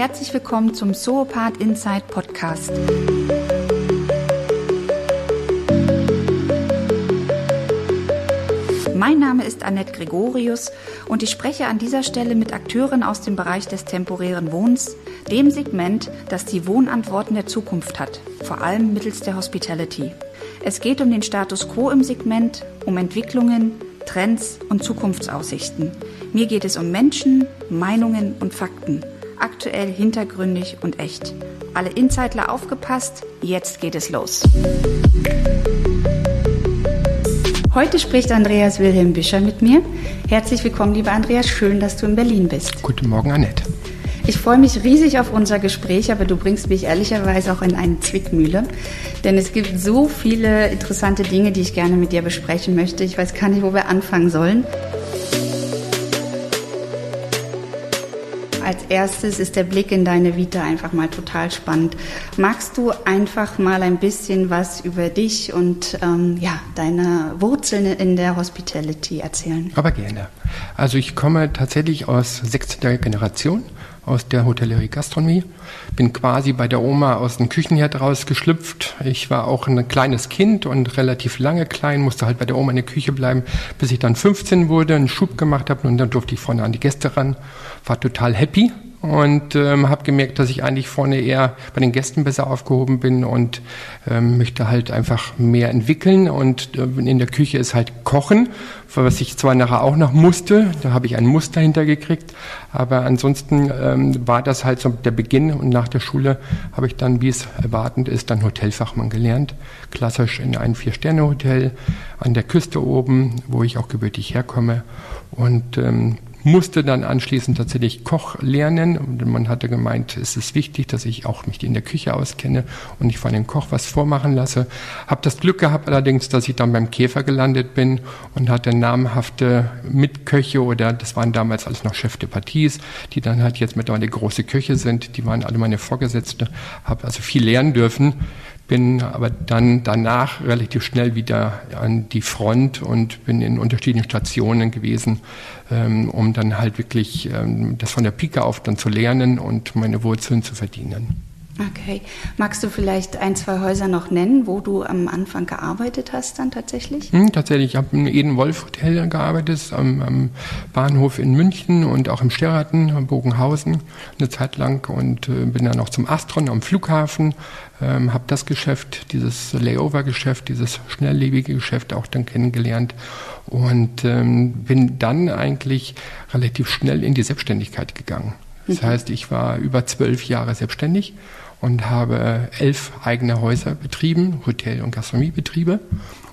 herzlich willkommen zum Zoopath Inside Podcast. Mein Name ist Annette Gregorius und ich spreche an dieser Stelle mit Akteuren aus dem Bereich des temporären Wohnens, dem Segment, das die Wohnantworten der Zukunft hat, vor allem mittels der Hospitality. Es geht um den Status quo im Segment, um Entwicklungen, Trends und Zukunftsaussichten. Mir geht es um Menschen, Meinungen und Fakten. Aktuell, hintergründig und echt. Alle Insidler aufgepasst, jetzt geht es los. Heute spricht Andreas Wilhelm Büscher mit mir. Herzlich willkommen, lieber Andreas. Schön, dass du in Berlin bist. Guten Morgen, Annette. Ich freue mich riesig auf unser Gespräch, aber du bringst mich ehrlicherweise auch in eine Zwickmühle. Denn es gibt so viele interessante Dinge, die ich gerne mit dir besprechen möchte. Ich weiß gar nicht, wo wir anfangen sollen. Als erstes ist der Blick in deine Vita einfach mal total spannend. Magst du einfach mal ein bisschen was über dich und ähm, ja, deine Wurzeln in der Hospitality erzählen? Aber gerne. Also ich komme tatsächlich aus sechster Generation aus der Hotellerie Gastronomie. Bin quasi bei der Oma aus dem Küchenherd rausgeschlüpft. Ich war auch ein kleines Kind und relativ lange klein, musste halt bei der Oma in der Küche bleiben, bis ich dann 15 wurde, einen Schub gemacht habe und dann durfte ich vorne an die Gäste ran war total happy und ähm, habe gemerkt, dass ich eigentlich vorne eher bei den Gästen besser aufgehoben bin und ähm, möchte halt einfach mehr entwickeln. Und äh, in der Küche ist halt Kochen, was ich zwar nachher auch noch musste, da habe ich ein Muster hintergekriegt, aber ansonsten ähm, war das halt so der Beginn und nach der Schule habe ich dann, wie es erwartend ist, dann Hotelfachmann gelernt, klassisch in einem Vier-Sterne-Hotel an der Küste oben, wo ich auch gebürtig herkomme. Und ähm, musste dann anschließend tatsächlich Koch lernen. Und man hatte gemeint, es ist wichtig, dass ich auch mich in der Küche auskenne und nicht von dem Koch was vormachen lasse. Habe das Glück gehabt allerdings, dass ich dann beim Käfer gelandet bin und hatte namhafte Mitköche oder das waren damals alles noch Chef de Parties, die dann halt jetzt mittlerweile große Köche sind. Die waren alle meine Vorgesetzte. Habe also viel lernen dürfen bin aber dann danach relativ schnell wieder an die Front und bin in unterschiedlichen Stationen gewesen, ähm, um dann halt wirklich ähm, das von der Pike auf dann zu lernen und meine Wurzeln zu verdienen. Okay. Magst du vielleicht ein, zwei Häuser noch nennen, wo du am Anfang gearbeitet hast dann tatsächlich? Hm, tatsächlich. Ich habe im Eden-Wolf-Hotel gearbeitet, am, am, Bahnhof in München und auch im Sheraton, Bogenhausen, eine Zeit lang und äh, bin dann auch zum Astron am Flughafen, ähm, habe das Geschäft, dieses Layover-Geschäft, dieses schnelllebige Geschäft auch dann kennengelernt und ähm, bin dann eigentlich relativ schnell in die Selbstständigkeit gegangen. Das mhm. heißt, ich war über zwölf Jahre selbstständig und habe elf eigene Häuser betrieben, Hotel- und Gastronomiebetriebe.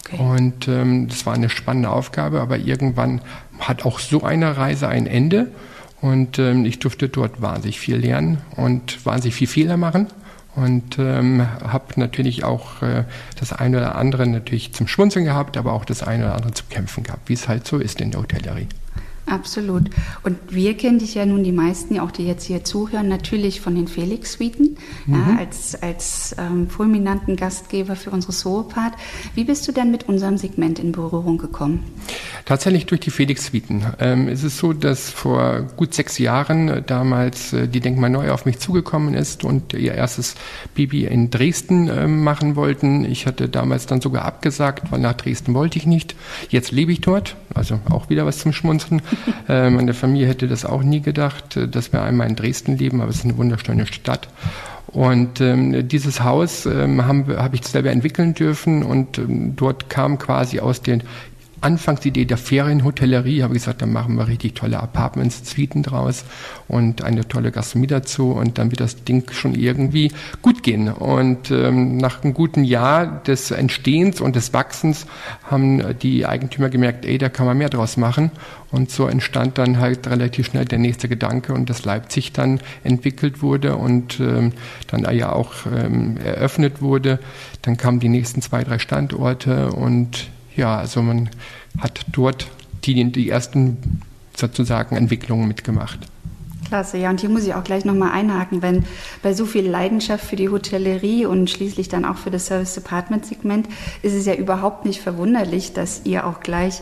Okay. Und ähm, das war eine spannende Aufgabe, aber irgendwann hat auch so eine Reise ein Ende. Und ähm, ich durfte dort wahnsinnig viel lernen und wahnsinnig viel Fehler machen. Und ähm, habe natürlich auch äh, das eine oder andere natürlich zum Schmunzeln gehabt, aber auch das eine oder andere zum Kämpfen gehabt, wie es halt so ist in der Hotellerie. Absolut. Und wir kennen dich ja nun, die meisten, auch die jetzt hier zuhören, natürlich von den Felix-Suiten, mhm. ja, als, als ähm, fulminanten Gastgeber für unsere Zoopath. Wie bist du denn mit unserem Segment in Berührung gekommen? Tatsächlich durch die Felix-Suiten. Ähm, es ist so, dass vor gut sechs Jahren äh, damals äh, die Denkmal Neu auf mich zugekommen ist und ihr erstes Baby in Dresden äh, machen wollten. Ich hatte damals dann sogar abgesagt, weil nach Dresden wollte ich nicht. Jetzt lebe ich dort, also auch wieder was zum Schmunzeln. äh, meine Familie hätte das auch nie gedacht, äh, dass wir einmal in Dresden leben, aber es ist eine wunderschöne Stadt. Und ähm, dieses Haus ähm, habe hab ich selber entwickeln dürfen und ähm, dort kam quasi aus den Anfangsidee der Ferienhotellerie, habe ich gesagt, dann machen wir richtig tolle Apartments, Suiten draus und eine tolle Gastronomie dazu und dann wird das Ding schon irgendwie gut gehen. Und ähm, nach einem guten Jahr des Entstehens und des Wachsens haben die Eigentümer gemerkt, ey, da kann man mehr draus machen. Und so entstand dann halt relativ schnell der nächste Gedanke und dass Leipzig dann entwickelt wurde und ähm, dann ja auch ähm, eröffnet wurde. Dann kamen die nächsten zwei, drei Standorte und ja, also man hat dort die, die ersten sozusagen Entwicklungen mitgemacht. Klasse, ja, und hier muss ich auch gleich nochmal einhaken, wenn bei so viel Leidenschaft für die Hotellerie und schließlich dann auch für das Service Department Segment ist es ja überhaupt nicht verwunderlich, dass ihr auch gleich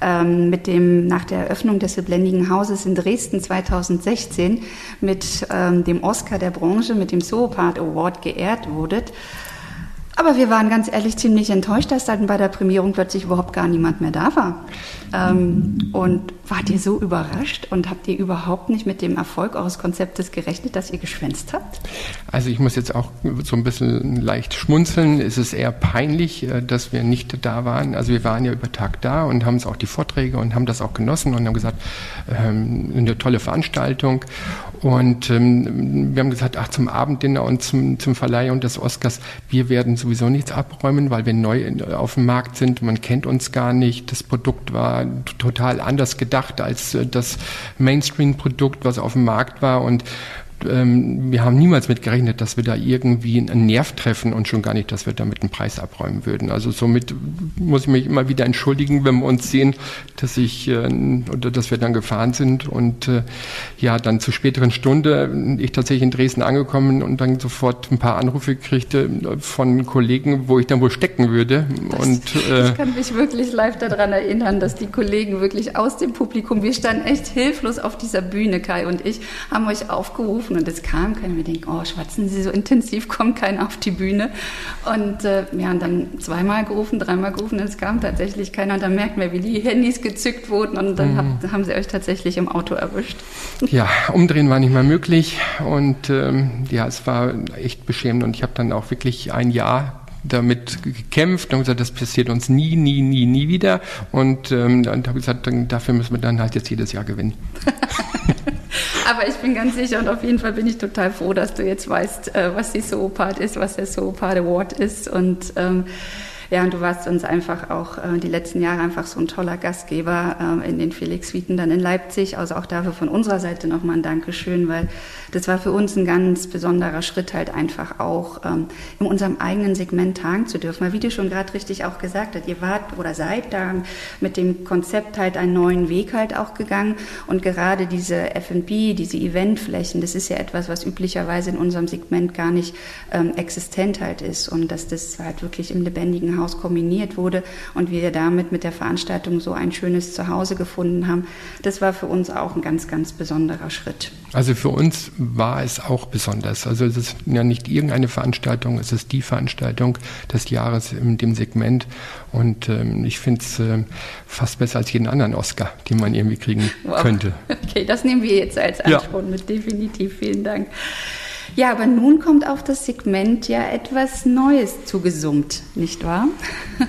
ähm, mit dem, nach der Eröffnung des Blendigen Hauses in Dresden 2016 mit ähm, dem Oscar der Branche, mit dem Zoopart Award geehrt wurdet. Aber wir waren ganz ehrlich ziemlich enttäuscht, dass dann bei der Prämierung plötzlich überhaupt gar niemand mehr da war. Ähm, und wart ihr so überrascht und habt ihr überhaupt nicht mit dem Erfolg eures Konzeptes gerechnet, dass ihr geschwänzt habt? Also ich muss jetzt auch so ein bisschen leicht schmunzeln. Es ist eher peinlich, äh, dass wir nicht da waren. Also wir waren ja über Tag da und haben es auch die Vorträge und haben das auch genossen und haben gesagt, ähm, eine tolle Veranstaltung. Und ähm, wir haben gesagt, ach, zum Abenddinner und zum, zum Verleihung des Oscars, wir werden sowieso nichts abräumen, weil wir neu auf dem Markt sind. Man kennt uns gar nicht. Das Produkt war total anders gedacht als äh, das Mainstream-Produkt, was auf dem Markt war. Und ähm, wir haben niemals mit gerechnet, dass wir da irgendwie einen Nerv treffen und schon gar nicht, dass wir damit einen Preis abräumen würden. Also somit muss ich mich immer wieder entschuldigen, wenn wir uns sehen, dass ich äh, oder dass wir dann gefahren sind und äh, ja dann zur späteren Stunde ich tatsächlich in Dresden angekommen und dann sofort ein paar Anrufe kriegte von Kollegen, wo ich dann wohl stecken würde. Das, und äh, ich kann mich wirklich live daran erinnern, dass die Kollegen wirklich aus dem Publikum, wir standen echt hilflos auf dieser Bühne, Kai und ich, haben euch aufgerufen gerufen und es kam keiner. Wir denken, oh, schwatzen Sie so intensiv, kommt keiner auf die Bühne. Und äh, ja, und dann zweimal gerufen, dreimal gerufen und es kam tatsächlich keiner. Und dann merken wir, wie die Handys gezückt wurden und dann mhm. hab, haben sie euch tatsächlich im Auto erwischt. Ja, umdrehen war nicht mehr möglich und ähm, ja, es war echt beschämend und ich habe dann auch wirklich ein Jahr damit gekämpft und gesagt, das passiert uns nie, nie, nie, nie wieder. Und ähm, dann habe ich gesagt, dann, dafür müssen wir dann halt jetzt jedes Jahr gewinnen. Aber ich bin ganz sicher und auf jeden Fall bin ich total froh, dass du jetzt weißt, äh, was die Soopart ist, was der Soopart Award ist. Und ähm, ja, und du warst uns einfach auch äh, die letzten Jahre einfach so ein toller Gastgeber äh, in den Felix-Suiten dann in Leipzig. Also auch dafür von unserer Seite nochmal ein Dankeschön, weil das war für uns ein ganz besonderer Schritt halt einfach auch ähm, in unserem eigenen Segment tagen zu dürfen. Weil wie du schon gerade richtig auch gesagt hast, ihr wart oder seid da mit dem Konzept halt einen neuen Weg halt auch gegangen und gerade diese F&B, diese Eventflächen, das ist ja etwas, was üblicherweise in unserem Segment gar nicht ähm, existent halt ist und dass das halt wirklich im lebendigen Haus kombiniert wurde und wir damit mit der Veranstaltung so ein schönes Zuhause gefunden haben. Das war für uns auch ein ganz, ganz besonderer Schritt. Also für uns war es auch besonders. Also es ist ja nicht irgendeine Veranstaltung, es ist die Veranstaltung des Jahres in dem Segment und ähm, ich finde es äh, fast besser als jeden anderen Oscar, den man irgendwie kriegen wow. könnte. Okay, das nehmen wir jetzt als Ansporn ja. mit, definitiv. Vielen Dank. Ja, aber nun kommt auf das Segment ja etwas Neues zugesummt, nicht wahr?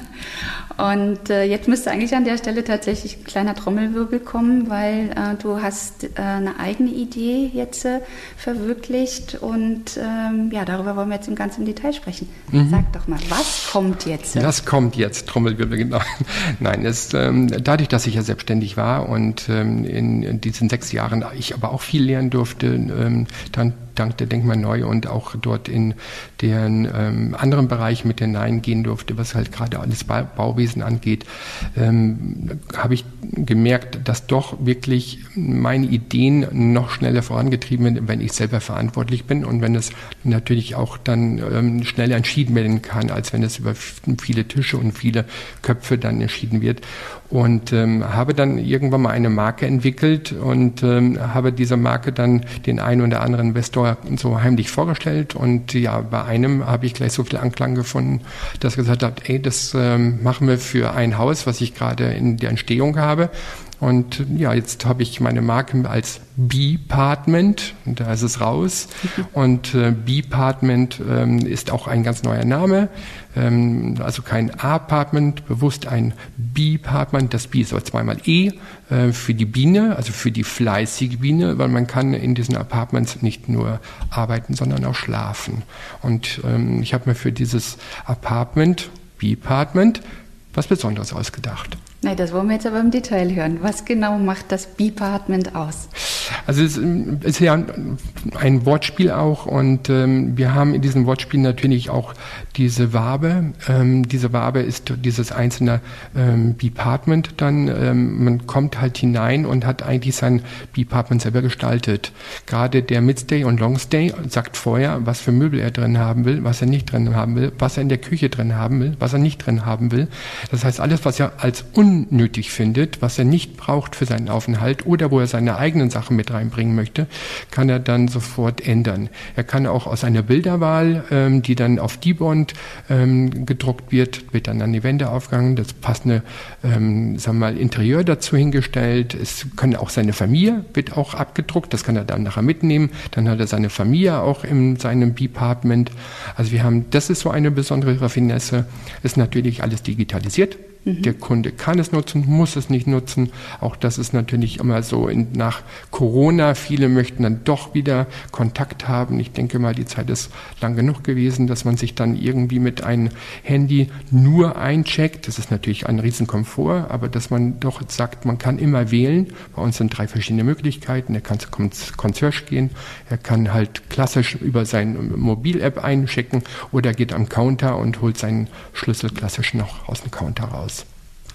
Und äh, jetzt müsste eigentlich an der Stelle tatsächlich ein kleiner Trommelwirbel kommen, weil äh, du hast äh, eine eigene Idee jetzt äh, verwirklicht und ähm, ja, darüber wollen wir jetzt im ganzen Detail sprechen. Mhm. Sag doch mal, was kommt jetzt? Was kommt jetzt? Trommelwirbel, genau. Nein, es, ähm, dadurch, dass ich ja selbstständig war und ähm, in, in, diesen sechs Jahren ich aber auch viel lernen durfte, ähm, dann dank der Denkmal Neu und auch dort in den ähm, anderen Bereich mit hineingehen durfte, was halt gerade alles ba Bauwesen angeht, ähm, habe ich gemerkt, dass doch wirklich meine Ideen noch schneller vorangetrieben werden, wenn ich selber verantwortlich bin und wenn es natürlich auch dann ähm, schneller entschieden werden kann, als wenn es über viele Tische und viele Köpfe dann entschieden wird. Und ähm, habe dann irgendwann mal eine Marke entwickelt und ähm, habe diese Marke dann den einen oder anderen Investor so heimlich vorgestellt. Und ja, bei einem habe ich gleich so viel Anklang gefunden, dass gesagt hat, ey, das ähm, machen wir für ein Haus, was ich gerade in der Entstehung habe und ja, jetzt habe ich meine Marke als B-Partment, da ist es raus. Und äh, B-Partment ähm, ist auch ein ganz neuer Name. Ähm, also kein A-Partment, bewusst ein B-Partment. Das B ist aber zweimal E äh, für die Biene, also für die fleißige Biene, weil man kann in diesen Apartments nicht nur arbeiten, sondern auch schlafen. Und ähm, ich habe mir für dieses Apartment, B-Partment, was Besonderes ausgedacht. Nein, das wollen wir jetzt aber im Detail hören. Was genau macht das Bepartment aus? Also es ist ja ein Wortspiel auch und ähm, wir haben in diesem Wortspiel natürlich auch diese Wabe. Ähm, diese Wabe ist dieses einzelne ähm, Department dann. Ähm, man kommt halt hinein und hat eigentlich sein Department selber gestaltet. Gerade der Midstay und Longstay sagt vorher, was für Möbel er drin haben will, was er nicht drin haben will, was er in der Küche drin haben will, was er nicht drin haben will. Das heißt, alles, was er als unnötig findet, was er nicht braucht für seinen Aufenthalt oder wo er seine eigenen Sachen mit reinbringen möchte, kann er dann sofort ändern. Er kann auch aus einer Bilderwahl, ähm, die dann auf Debond ähm, gedruckt wird, wird dann an die Wände aufgegangen, das passende ähm, sagen wir mal, Interieur dazu hingestellt. Es kann auch seine Familie wird auch abgedruckt, das kann er dann nachher mitnehmen. Dann hat er seine Familie auch in seinem Department. Also wir haben, das ist so eine besondere Raffinesse, ist natürlich alles digitalisiert. Mhm. Der Kunde kann es nutzen, muss es nicht nutzen. Auch das ist natürlich immer so in, nach Corona. Viele möchten dann doch wieder Kontakt haben. Ich denke mal, die Zeit ist lang genug gewesen, dass man sich dann irgendwie mit einem Handy nur eincheckt. Das ist natürlich ein Riesenkomfort, aber dass man doch sagt, man kann immer wählen. Bei uns sind drei verschiedene Möglichkeiten. Er kann zur Concierge gehen, er kann halt klassisch über seine Mobil-App einchecken oder geht am Counter und holt seinen Schlüssel klassisch noch aus dem Counter raus.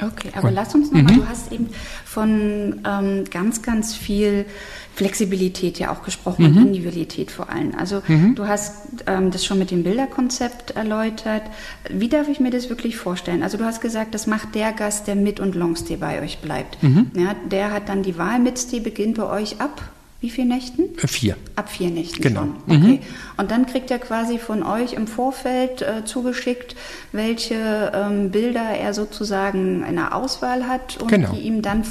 Okay, aber Und, lass uns nochmal, mhm. du hast eben von ähm, ganz, ganz viel Flexibilität ja auch gesprochen mhm. und Individualität vor allem. Also mhm. du hast ähm, das schon mit dem Bilderkonzept erläutert. Wie darf ich mir das wirklich vorstellen? Also du hast gesagt, das macht der Gast, der mit und Longstay bei euch bleibt. Mhm. Ja, der hat dann die Wahl, Mitstay beginnt bei euch ab wie viele Nächten? Äh, vier. Ab vier Nächten genau. schon. Okay. Mhm. Und dann kriegt er quasi von euch im Vorfeld äh, zugeschickt, welche ähm, Bilder er sozusagen in der Auswahl hat und genau. die ihm dann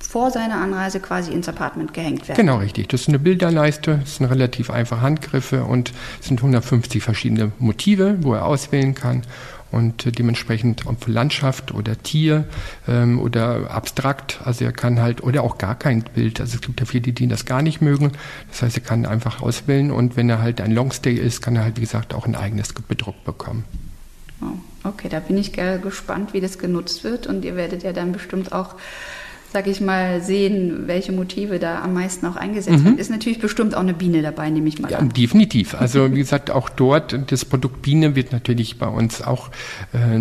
vor seiner Anreise quasi ins Apartment gehängt werden. Genau, richtig. Das ist eine Bilderleiste, das sind relativ einfache Handgriffe und es sind 150 verschiedene Motive, wo er auswählen kann und dementsprechend ob Landschaft oder Tier ähm, oder abstrakt, also er kann halt oder auch gar kein Bild, also es gibt ja viele, die das gar nicht mögen, das heißt, er kann einfach auswählen und wenn er halt ein Longstay ist, kann er halt wie gesagt auch ein eigenes bedruckt bekommen. Okay, da bin ich gespannt, wie das genutzt wird. Und ihr werdet ja dann bestimmt auch sag ich mal, sehen, welche Motive da am meisten auch eingesetzt mhm. werden. Ist natürlich bestimmt auch eine Biene dabei, nehme ich mal ja, an. Definitiv. Also wie gesagt, auch dort, das Produkt Biene wird natürlich bei uns auch äh,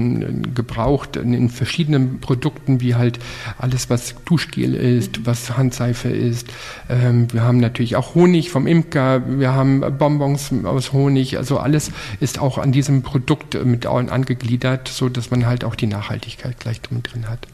gebraucht in verschiedenen Produkten, wie halt alles, was Duschgel ist, mhm. was Handseife ist. Ähm, wir haben natürlich auch Honig vom Imker, wir haben Bonbons aus Honig, also alles ist auch an diesem Produkt mit angegliedert, so dass man halt auch die Nachhaltigkeit gleich drin hat.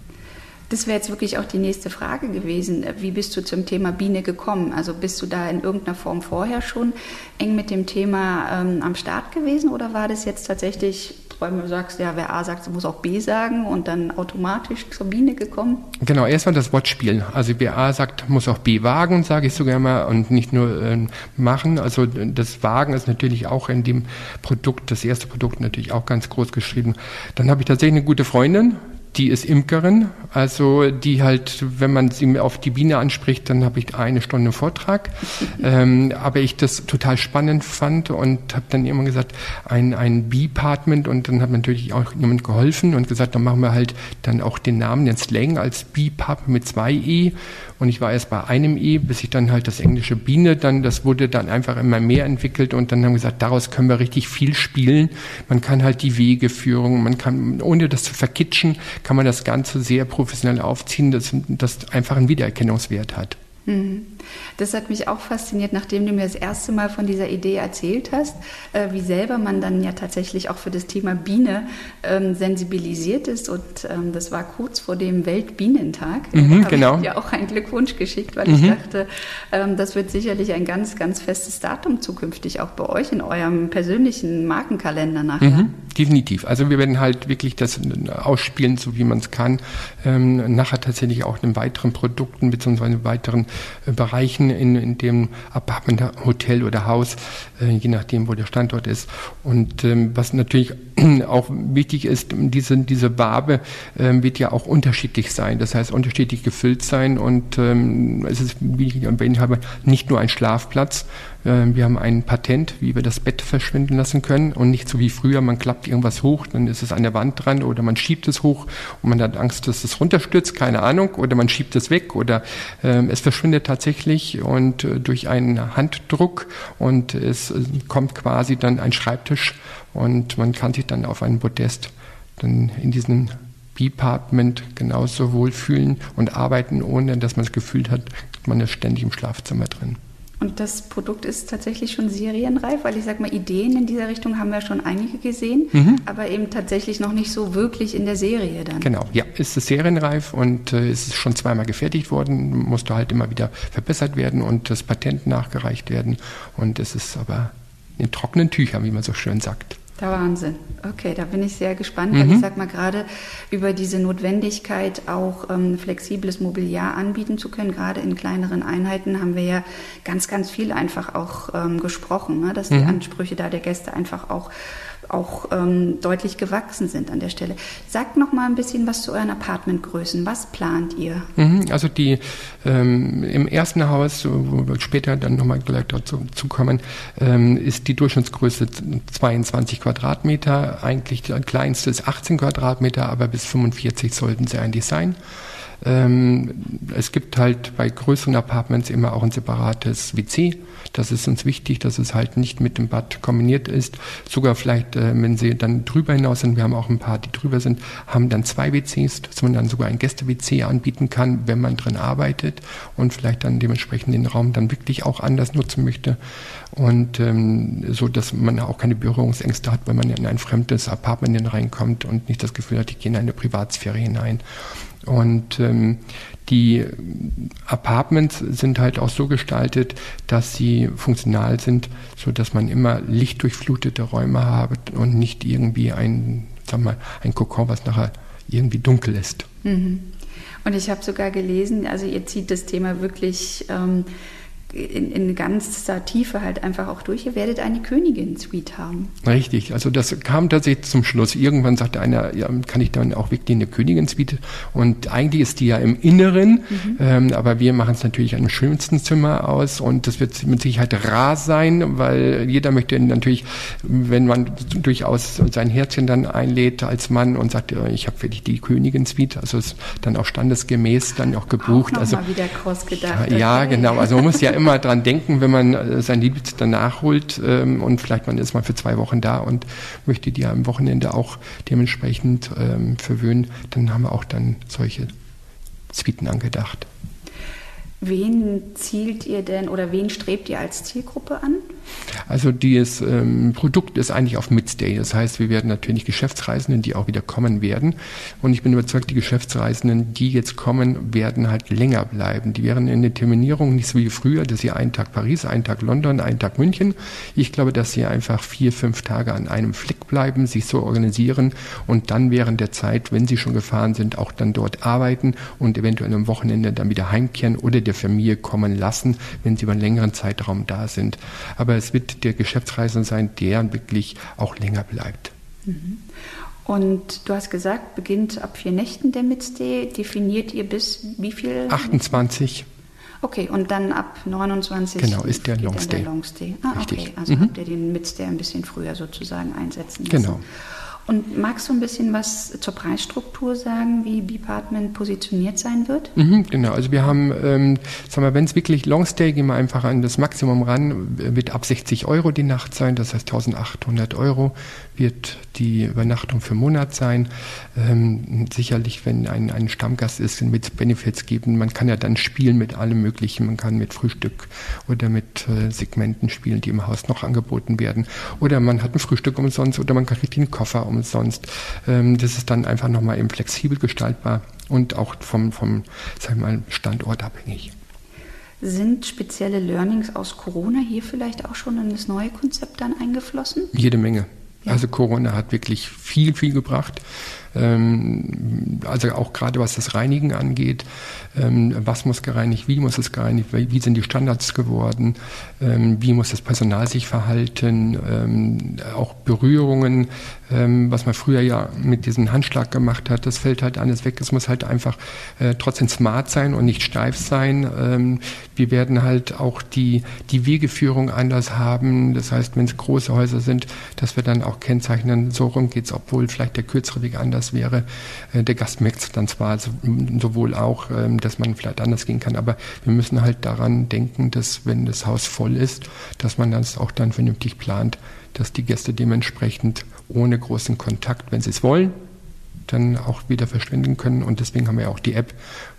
Das wäre jetzt wirklich auch die nächste Frage gewesen. Wie bist du zum Thema Biene gekommen? Also bist du da in irgendeiner Form vorher schon eng mit dem Thema ähm, am Start gewesen oder war das jetzt tatsächlich, weil du sagst, ja, wer A sagt, muss auch B sagen und dann automatisch zur Biene gekommen? Genau, erstmal das Wortspiel. Also wer A sagt, muss auch B wagen, sage ich sogar mal, und nicht nur äh, machen. Also das Wagen ist natürlich auch in dem Produkt, das erste Produkt natürlich auch ganz groß geschrieben. Dann habe ich tatsächlich eine gute Freundin, die ist Imkerin, also die halt, wenn man sie auf die Biene anspricht, dann habe ich eine Stunde Vortrag. ähm, aber ich das total spannend fand und habe dann immer gesagt, ein, ein Bee-Partment und dann hat natürlich auch jemand geholfen und gesagt, dann machen wir halt dann auch den Namen, den Slang als Bee-Pub mit zwei E und ich war erst bei einem E, bis ich dann halt das englische Biene, dann, das wurde dann einfach immer mehr entwickelt und dann haben wir gesagt, daraus können wir richtig viel spielen. Man kann halt die Wegeführung, man kann, ohne das zu verkitschen, kann man das Ganze sehr professionell aufziehen, dass das einfach einen Wiedererkennungswert hat. Mhm. Das hat mich auch fasziniert, nachdem du mir das erste Mal von dieser Idee erzählt hast, äh, wie selber man dann ja tatsächlich auch für das Thema Biene ähm, sensibilisiert ist. Und ähm, das war kurz vor dem Weltbienentag. Mhm, da genau. Ich dir auch einen Glückwunsch geschickt, weil mhm. ich dachte, ähm, das wird sicherlich ein ganz, ganz festes Datum zukünftig auch bei euch in eurem persönlichen Markenkalender nachher. Mhm, definitiv. Also wir werden halt wirklich das ausspielen, so wie man es kann. Nachher tatsächlich auch in weiteren Produkten bzw. weiteren Bereichen in, in dem Apartment, Hotel oder Haus, äh, je nachdem, wo der Standort ist. Und ähm, was natürlich auch wichtig ist, diese, diese Wabe ähm, wird ja auch unterschiedlich sein. Das heißt, unterschiedlich gefüllt sein und ähm, es ist, wie ich erwähnt habe, nicht nur ein Schlafplatz, wir haben ein Patent, wie wir das Bett verschwinden lassen können und nicht so wie früher, man klappt irgendwas hoch, dann ist es an der Wand dran oder man schiebt es hoch und man hat Angst, dass es runterstürzt, keine Ahnung, oder man schiebt es weg oder ähm, es verschwindet tatsächlich und äh, durch einen Handdruck und es äh, kommt quasi dann ein Schreibtisch und man kann sich dann auf einen Podest dann in diesen Department genauso wohlfühlen und arbeiten, ohne dass man das Gefühl hat, man ist ständig im Schlafzimmer drin. Und das Produkt ist tatsächlich schon serienreif, weil ich sage mal, Ideen in dieser Richtung haben wir schon einige gesehen, mhm. aber eben tatsächlich noch nicht so wirklich in der Serie dann. Genau, ja, ist es serienreif und äh, ist zweimal gefertigt worden, musste halt immer wieder verbessert werden und das Patent nachgereicht werden und es ist aber in trockenen Tüchern, wie man so schön sagt. Der Wahnsinn. Okay, da bin ich sehr gespannt, mhm. weil ich sag mal gerade über diese Notwendigkeit, auch ähm, flexibles Mobiliar anbieten zu können, gerade in kleineren Einheiten, haben wir ja ganz, ganz viel einfach auch ähm, gesprochen, ne? dass die mhm. Ansprüche da der Gäste einfach auch auch ähm, deutlich gewachsen sind an der Stelle. Sagt noch mal ein bisschen was zu euren Apartmentgrößen. Was plant ihr? Mhm, also die ähm, im ersten Haus, wo wir später dann nochmal gleich dazu kommen, ähm, ist die Durchschnittsgröße 22 Quadratmeter. Eigentlich der kleinste ist 18 Quadratmeter, aber bis 45 sollten sie eigentlich sein. Ähm, es gibt halt bei größeren Apartments immer auch ein separates WC. Das ist uns wichtig, dass es halt nicht mit dem Bad kombiniert ist. Sogar vielleicht, äh, wenn Sie dann drüber hinaus sind, wir haben auch ein paar, die drüber sind, haben dann zwei WCs, dass man dann sogar ein Gäste-WC anbieten kann, wenn man drin arbeitet und vielleicht dann dementsprechend den Raum dann wirklich auch anders nutzen möchte. Und ähm, so, dass man auch keine Berührungsängste hat, wenn man in ein fremdes Apartment reinkommt und nicht das Gefühl hat, ich gehe in eine Privatsphäre hinein. Und ähm, die Apartments sind halt auch so gestaltet, dass sie funktional sind, so dass man immer lichtdurchflutete Räume hat und nicht irgendwie ein, sag mal, ein Kokon, was nachher irgendwie dunkel ist. Mhm. Und ich habe sogar gelesen, also ihr zieht das Thema wirklich ähm, in, in ganzer Tiefe halt einfach auch durch. Ihr werdet eine Königin-Suite haben. Richtig, also das kam tatsächlich zum Schluss. Irgendwann sagte einer, ja, kann ich dann auch wirklich eine Königin-Suite? Und eigentlich ist die ja im Inneren, mhm. ähm, aber wir machen es natürlich im schönsten Zimmer aus und das wird mit Sicherheit rar sein, weil jeder möchte natürlich, wenn man durchaus sein Herzchen dann einlädt als Mann und sagt, ich habe wirklich die Königin-Suite, also ist dann auch standesgemäß dann auch gebucht. Auch also mal wieder groß gedacht. Ja, ja genau. Also man muss ja immer dran denken, wenn man äh, sein Liebes dann nachholt ähm, und vielleicht man ist mal für zwei Wochen da und möchte die am Wochenende auch dementsprechend ähm, verwöhnen, dann haben wir auch dann solche Suiten angedacht. Wen zielt ihr denn oder wen strebt ihr als Zielgruppe an? Also das ähm, Produkt ist eigentlich auf Midstay. Das heißt, wir werden natürlich Geschäftsreisenden, die auch wieder kommen werden. Und ich bin überzeugt, die Geschäftsreisenden, die jetzt kommen, werden halt länger bleiben. Die wären in der Terminierung nicht so wie früher, dass sie einen Tag Paris, einen Tag London, einen Tag München. Ich glaube, dass sie einfach vier, fünf Tage an einem Fleck bleiben, sich so organisieren und dann während der Zeit, wenn sie schon gefahren sind, auch dann dort arbeiten und eventuell am Wochenende dann wieder heimkehren oder der Familie kommen lassen, wenn sie über einen längeren Zeitraum da sind. Aber es wird der Geschäftsreisende sein, der wirklich auch länger bleibt. Mhm. Und du hast gesagt, beginnt ab vier Nächten der Midstay. Definiert ihr bis wie viel? 28. Okay, und dann ab 29 genau, ist der Longstay. Der Longstay. Ah, Richtig. okay, also mhm. habt ihr den Midstay ein bisschen früher sozusagen einsetzen lassen. Genau. Und magst du ein bisschen was zur Preisstruktur sagen, wie Bepartment positioniert sein wird? Mhm, genau, also wir haben, ähm, sagen wir, wenn es wirklich Longstay, gehen wir einfach an das Maximum ran, wird ab 60 Euro die Nacht sein, das heißt 1800 Euro wird die Übernachtung für Monat sein. Ähm, sicherlich, wenn ein, ein Stammgast ist, mit Benefits geben. Man kann ja dann spielen mit allem Möglichen. Man kann mit Frühstück oder mit äh, Segmenten spielen, die im Haus noch angeboten werden. Oder man hat ein Frühstück umsonst oder man kriegt den Koffer umsonst. Ähm, das ist dann einfach nochmal eben flexibel gestaltbar und auch vom, vom sagen wir mal, Standort abhängig. Sind spezielle Learnings aus Corona hier vielleicht auch schon in das neue Konzept dann eingeflossen? Jede Menge. Ja. Also Corona hat wirklich viel, viel gebracht. Ähm, also auch gerade was das Reinigen angeht. Ähm, was muss gereinigt, wie muss es gereinigt, wie sind die Standards geworden, ähm, wie muss das Personal sich verhalten, auch Berührungen, was man früher ja mit diesem Handschlag gemacht hat, das fällt halt alles weg. Es muss halt einfach äh, trotzdem smart sein und nicht steif sein. Wir werden halt auch die, die Wegeführung anders haben. Das heißt, wenn es große Häuser sind, dass wir dann auch kennzeichnen, so rum geht es, obwohl vielleicht der kürzere Weg anders wäre. Äh, der Gast merkt es dann zwar so, sowohl auch, ähm, dass man vielleicht anders gehen kann, aber wir müssen halt daran denken, dass wenn das Haus voll ist, dass man das auch dann vernünftig plant, dass die Gäste dementsprechend ohne großen Kontakt, wenn sie es wollen, dann auch wieder verschwinden können. Und deswegen haben wir auch die App,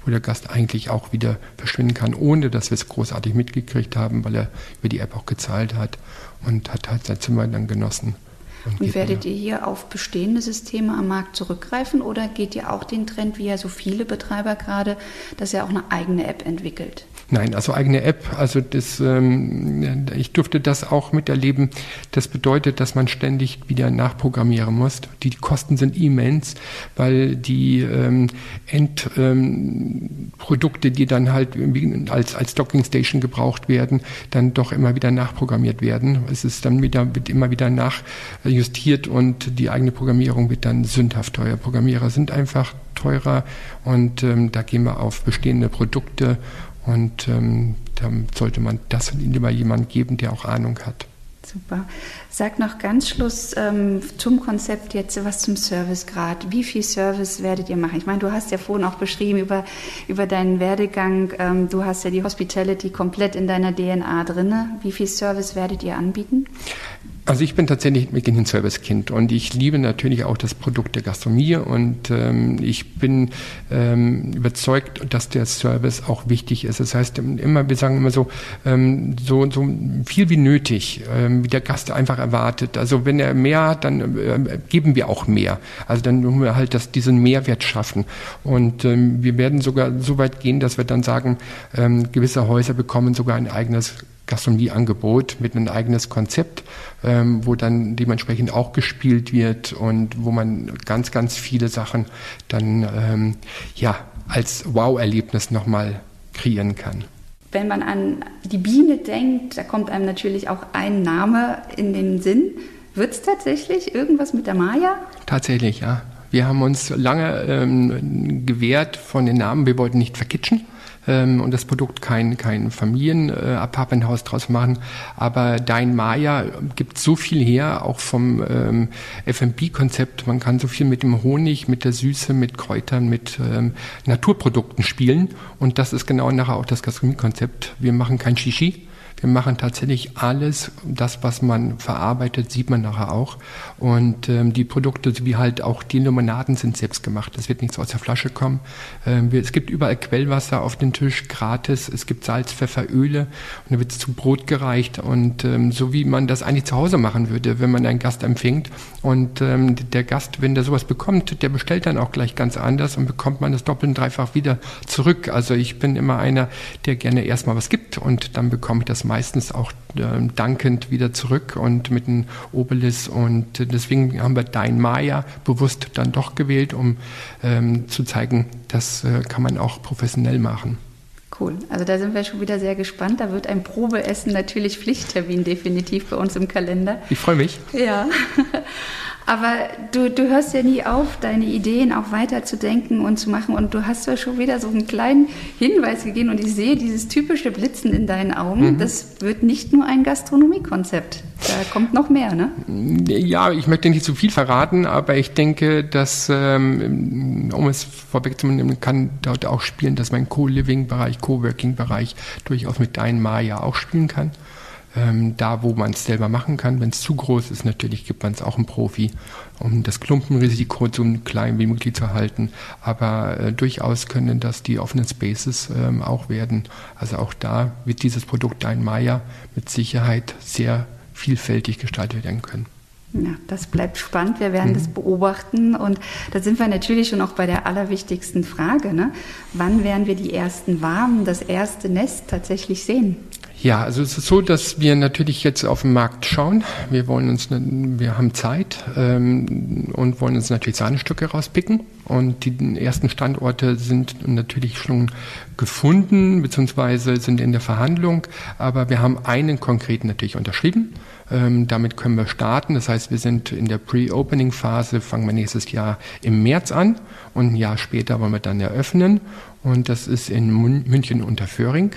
wo der Gast eigentlich auch wieder verschwinden kann, ohne dass wir es großartig mitgekriegt haben, weil er über die App auch gezahlt hat und hat halt sein Zimmer dann genossen. Und, werdet ihr hier auf bestehende Systeme am Markt zurückgreifen oder geht ihr auch den Trend, wie ja so viele Betreiber gerade, dass ihr auch eine eigene App entwickelt? Nein, also eigene App, also das, ähm, ich durfte das auch miterleben. Das bedeutet, dass man ständig wieder nachprogrammieren muss. Die Kosten sind immens, weil die ähm, Endprodukte, ähm, die dann halt als, als Docking Station gebraucht werden, dann doch immer wieder nachprogrammiert werden. Es ist dann wieder, wird immer wieder nachjustiert und die eigene Programmierung wird dann sündhaft teuer. Programmierer sind einfach teurer und ähm, da gehen wir auf bestehende Produkte und ähm, da sollte man das lieber jemand geben, der auch Ahnung hat. Super. Sag noch ganz Schluss ähm, zum Konzept jetzt was zum Servicegrad. Wie viel Service werdet ihr machen? Ich meine, du hast ja vorhin auch beschrieben über, über deinen Werdegang. Ähm, du hast ja die Hospitality komplett in deiner DNA drin. Wie viel Service werdet ihr anbieten? Also ich bin tatsächlich wirklich ein Servicekind und ich liebe natürlich auch das Produkt der Gastronomie und ähm, ich bin ähm, überzeugt, dass der Service auch wichtig ist. Das heißt immer, wir sagen immer so, ähm, so, so viel wie nötig, ähm, wie der Gast einfach erwartet. Also wenn er mehr hat, dann äh, geben wir auch mehr. Also dann müssen wir halt das, diesen Mehrwert schaffen. Und ähm, wir werden sogar so weit gehen, dass wir dann sagen, ähm, gewisse Häuser bekommen sogar ein eigenes Gastronomieangebot mit einem eigenes Konzept, ähm, wo dann dementsprechend auch gespielt wird und wo man ganz, ganz viele Sachen dann ähm, ja als Wow-Erlebnis nochmal kreieren kann. Wenn man an die Biene denkt, da kommt einem natürlich auch ein Name in den Sinn. Wird es tatsächlich irgendwas mit der Maya? Tatsächlich, ja. Wir haben uns lange ähm, gewehrt von den Namen. Wir wollten nicht verkitschen ähm, und das Produkt kein, kein Familien-Apartmenthaus äh, draus machen. Aber Dein Maya gibt so viel her, auch vom ähm, F&B-Konzept. Man kann so viel mit dem Honig, mit der Süße, mit Kräutern, mit ähm, Naturprodukten spielen. Und das ist genau nachher auch das Gastronomie-Konzept. Wir machen kein Shishi, wir machen tatsächlich alles, das, was man verarbeitet, sieht man nachher auch. Und ähm, die Produkte, wie halt auch die Limonaden, sind selbst gemacht. Das wird nichts aus der Flasche kommen. Ähm, wir, es gibt überall Quellwasser auf dem Tisch, gratis. Es gibt Salz, Pfeffer, Öle. Und dann wird es zu Brot gereicht. Und ähm, so wie man das eigentlich zu Hause machen würde, wenn man einen Gast empfängt. Und ähm, der Gast, wenn der sowas bekommt, der bestellt dann auch gleich ganz anders und bekommt man das doppelt und dreifach wieder zurück. Also ich bin immer einer, der gerne erstmal was gibt und dann bekomme ich das mal meistens auch äh, dankend wieder zurück und mit einem Obelis. Und deswegen haben wir Dein Maya bewusst dann doch gewählt, um ähm, zu zeigen, das äh, kann man auch professionell machen. Cool. Also da sind wir schon wieder sehr gespannt. Da wird ein Probeessen natürlich Pflichttermin definitiv bei uns im Kalender. Ich freue mich. Ja. Aber du, du hörst ja nie auf, deine Ideen auch weiterzudenken und zu machen. Und du hast ja schon wieder so einen kleinen Hinweis gegeben und ich sehe dieses typische Blitzen in deinen Augen. Mhm. Das wird nicht nur ein Gastronomiekonzept. Da kommt noch mehr, ne? Ja, ich möchte nicht zu viel verraten, aber ich denke, dass, ähm, um es vorwegzunehmen, kann dort auch spielen, dass mein Co-Living-Bereich, Co-Working-Bereich durchaus mit deinem Maya auch spielen kann ähm, da, wo man es selber machen kann. Wenn es zu groß ist, natürlich gibt man es auch einem Profi, um das Klumpenrisiko so klein wie möglich zu halten. Aber äh, durchaus können das die offenen Spaces ähm, auch werden. Also auch da wird dieses Produkt ein Maya mit Sicherheit sehr vielfältig gestaltet werden können. Ja, das bleibt spannend. Wir werden mhm. das beobachten. Und da sind wir natürlich schon auch bei der allerwichtigsten Frage. Ne? Wann werden wir die ersten Waben, das erste Nest tatsächlich sehen? Ja, also es ist so, dass wir natürlich jetzt auf den Markt schauen. Wir wollen uns, wir haben Zeit ähm, und wollen uns natürlich Sahnestücke rauspicken. Und die ersten Standorte sind natürlich schon gefunden beziehungsweise sind in der Verhandlung. Aber wir haben einen konkreten natürlich unterschrieben. Ähm, damit können wir starten. Das heißt, wir sind in der Pre-Opening-Phase, fangen wir nächstes Jahr im März an und ein Jahr später wollen wir dann eröffnen. Und das ist in München unter Föhring.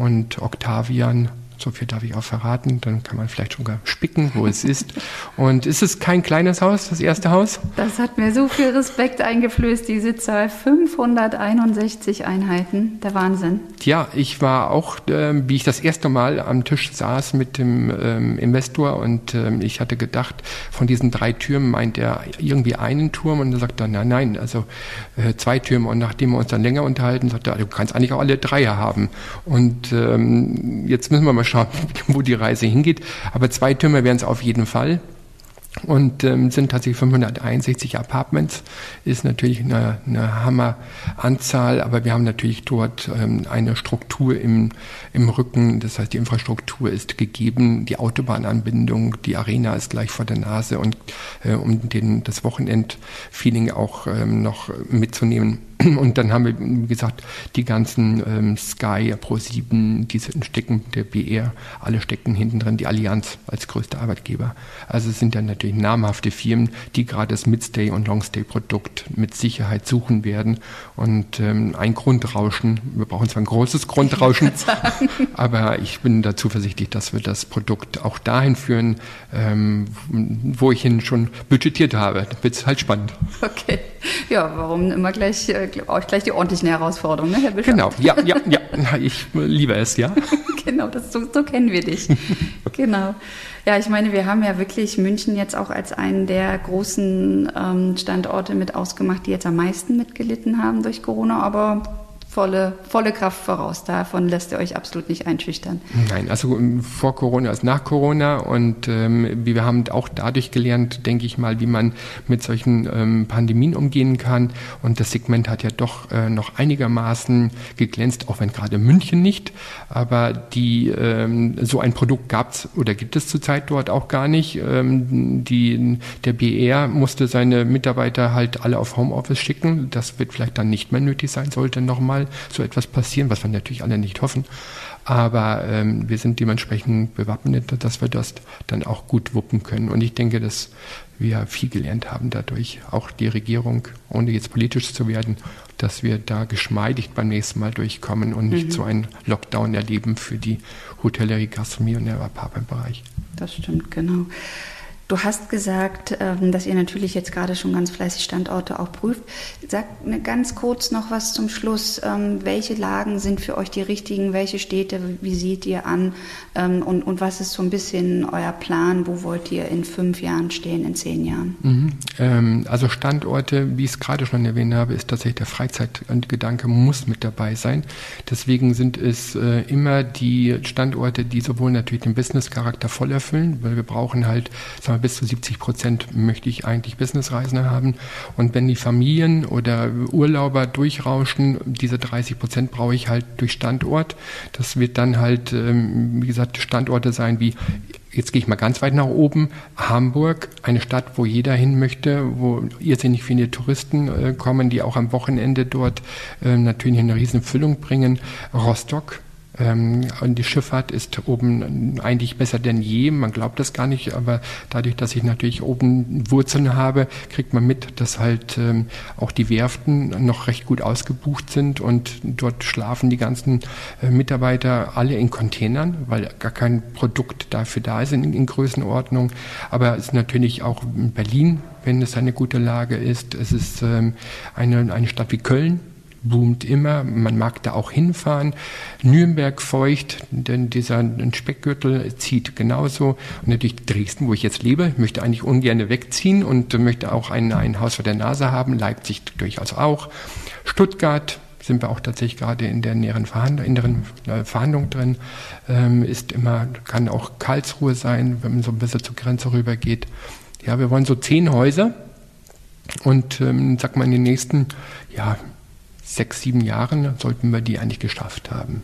Und Octavian so viel darf ich auch verraten. Dann kann man vielleicht schon gar spicken, wo es ist. Und ist es kein kleines Haus, das erste Haus? Das hat mir so viel Respekt eingeflößt, die Sitzzahl. 561 Einheiten, der Wahnsinn. Ja, ich war auch, äh, wie ich das erste Mal am Tisch saß mit dem ähm, Investor und ähm, ich hatte gedacht, von diesen drei Türmen meint er irgendwie einen Turm und er sagt dann, nein, nein, also äh, zwei Türme. Und nachdem wir uns dann länger unterhalten, sagt er, du kannst eigentlich auch alle drei haben. Und ähm, jetzt müssen wir mal schauen, wo die Reise hingeht. Aber zwei Türme werden es auf jeden Fall. Und ähm, sind tatsächlich 561 Apartments, ist natürlich eine, eine Hammeranzahl, aber wir haben natürlich dort ähm, eine Struktur im, im Rücken, das heißt die Infrastruktur ist gegeben, die Autobahnanbindung, die Arena ist gleich vor der Nase und äh, um den, das Wochenendfeeling auch ähm, noch mitzunehmen, und dann haben wir, wie gesagt, die ganzen ähm, Sky, Pro7, die stecken, der BR, alle stecken hinten drin, die Allianz als größter Arbeitgeber. Also es sind ja natürlich namhafte Firmen, die gerade das Midstay- und Longstay-Produkt mit Sicherheit suchen werden. Und ähm, ein Grundrauschen, wir brauchen zwar ein großes Grundrauschen, aber ich bin da zuversichtlich, dass wir das Produkt auch dahin führen, ähm, wo ich ihn schon budgetiert habe. Wird es halt spannend. Okay. Ja, warum immer gleich äh, auch gleich die ordentlichen Herausforderungen, ne, Herr Bischof? Genau, ja, ja, ja. Ich liebe es, ja. genau, das, so, so kennen wir dich. genau. Ja, ich meine, wir haben ja wirklich München jetzt auch als einen der großen ähm, Standorte mit ausgemacht, die jetzt am meisten mitgelitten haben durch Corona, aber volle, volle Kraft voraus. Davon lässt ihr euch absolut nicht einschüchtern. Nein, also ähm, vor Corona als nach Corona und ähm, wir haben auch dadurch gelernt, denke ich mal, wie man mit solchen ähm, Pandemien umgehen kann. Und das Segment hat ja doch äh, noch einigermaßen geglänzt, auch wenn gerade München nicht. Aber die ähm, so ein Produkt gab es oder gibt es zurzeit dort auch gar nicht. Ähm, die, der BR musste seine Mitarbeiter halt alle auf Homeoffice schicken. Das wird vielleicht dann nicht mehr nötig sein, sollte nochmal mal so etwas passieren, was wir natürlich alle nicht hoffen. Aber ähm, wir sind dementsprechend bewappnet, dass wir das dann auch gut wuppen können. Und ich denke, dass wir viel gelernt haben dadurch, auch die Regierung, ohne jetzt politisch zu werden, dass wir da geschmeidig beim nächsten Mal durchkommen und nicht mhm. so einen Lockdown erleben für die Hotellerie, Gastronomie und der Apartmentbereich. Das stimmt, genau. Du hast gesagt, ähm, dass ihr natürlich jetzt gerade schon ganz fleißig Standorte auch prüft. Sag mir ganz kurz noch was zum Schluss. Ähm, welche Lagen sind für euch die richtigen? Welche Städte, wie seht ihr an? Ähm, und, und was ist so ein bisschen euer Plan? Wo wollt ihr in fünf Jahren stehen, in zehn Jahren? Mhm. Also Standorte, wie ich es gerade schon erwähnt habe, ist tatsächlich der Freizeitgedanke muss mit dabei sein. Deswegen sind es äh, immer die Standorte, die sowohl natürlich den Business-Charakter voll erfüllen, weil wir brauchen halt, sagen wir, bis zu 70 Prozent möchte ich eigentlich Businessreisende haben. Und wenn die Familien oder Urlauber durchrauschen, diese 30 Prozent brauche ich halt durch Standort. Das wird dann halt, ähm, wie gesagt, Standorte sein wie jetzt gehe ich mal ganz weit nach oben, Hamburg, eine Stadt, wo jeder hin möchte, wo irrsinnig viele Touristen äh, kommen, die auch am Wochenende dort äh, natürlich eine riesen Füllung bringen. Rostock, und die Schifffahrt ist oben eigentlich besser denn je. Man glaubt das gar nicht, aber dadurch, dass ich natürlich oben Wurzeln habe, kriegt man mit, dass halt ähm, auch die Werften noch recht gut ausgebucht sind und dort schlafen die ganzen äh, Mitarbeiter alle in Containern, weil gar kein Produkt dafür da ist in, Größenordnung. Aber es ist natürlich auch in Berlin, wenn es eine gute Lage ist. Es ist ähm, eine Stadt wie Köln, boomt immer. Man mag da auch hinfahren. Nürnberg feucht, denn dieser Speckgürtel zieht genauso. Und natürlich Dresden, wo ich jetzt lebe, möchte eigentlich ungern wegziehen und möchte auch ein, ein Haus vor der Nase haben. Leipzig durchaus auch. Stuttgart sind wir auch tatsächlich gerade in der näheren Verhandlung, inneren äh, Verhandlung drin. Ähm, ist immer, kann auch Karlsruhe sein, wenn man so ein bisschen zur Grenze rübergeht. Ja, wir wollen so zehn Häuser und ähm, sag mal in den nächsten ja, sechs, sieben Jahren sollten wir die eigentlich geschafft haben.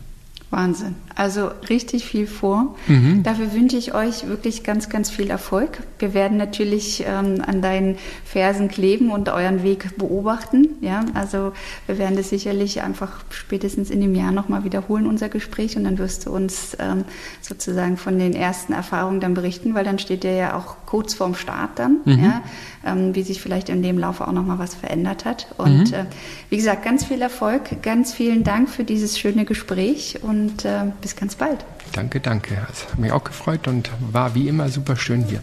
Wahnsinn. Also richtig viel vor. Mhm. Dafür wünsche ich euch wirklich ganz, ganz viel Erfolg. Wir werden natürlich ähm, an deinen Fersen kleben und euren Weg beobachten. Ja, also wir werden das sicherlich einfach spätestens in dem Jahr nochmal wiederholen, unser Gespräch. Und dann wirst du uns ähm, sozusagen von den ersten Erfahrungen dann berichten, weil dann steht dir ja auch kurz vorm Start dann, mhm. ja, ähm, wie sich vielleicht in dem Laufe auch nochmal was verändert hat. Und mhm. äh, wie gesagt, ganz viel Erfolg, ganz vielen Dank für dieses schöne Gespräch und äh, bis ganz bald. Danke, danke. Es hat mich auch gefreut und war wie immer super schön hier.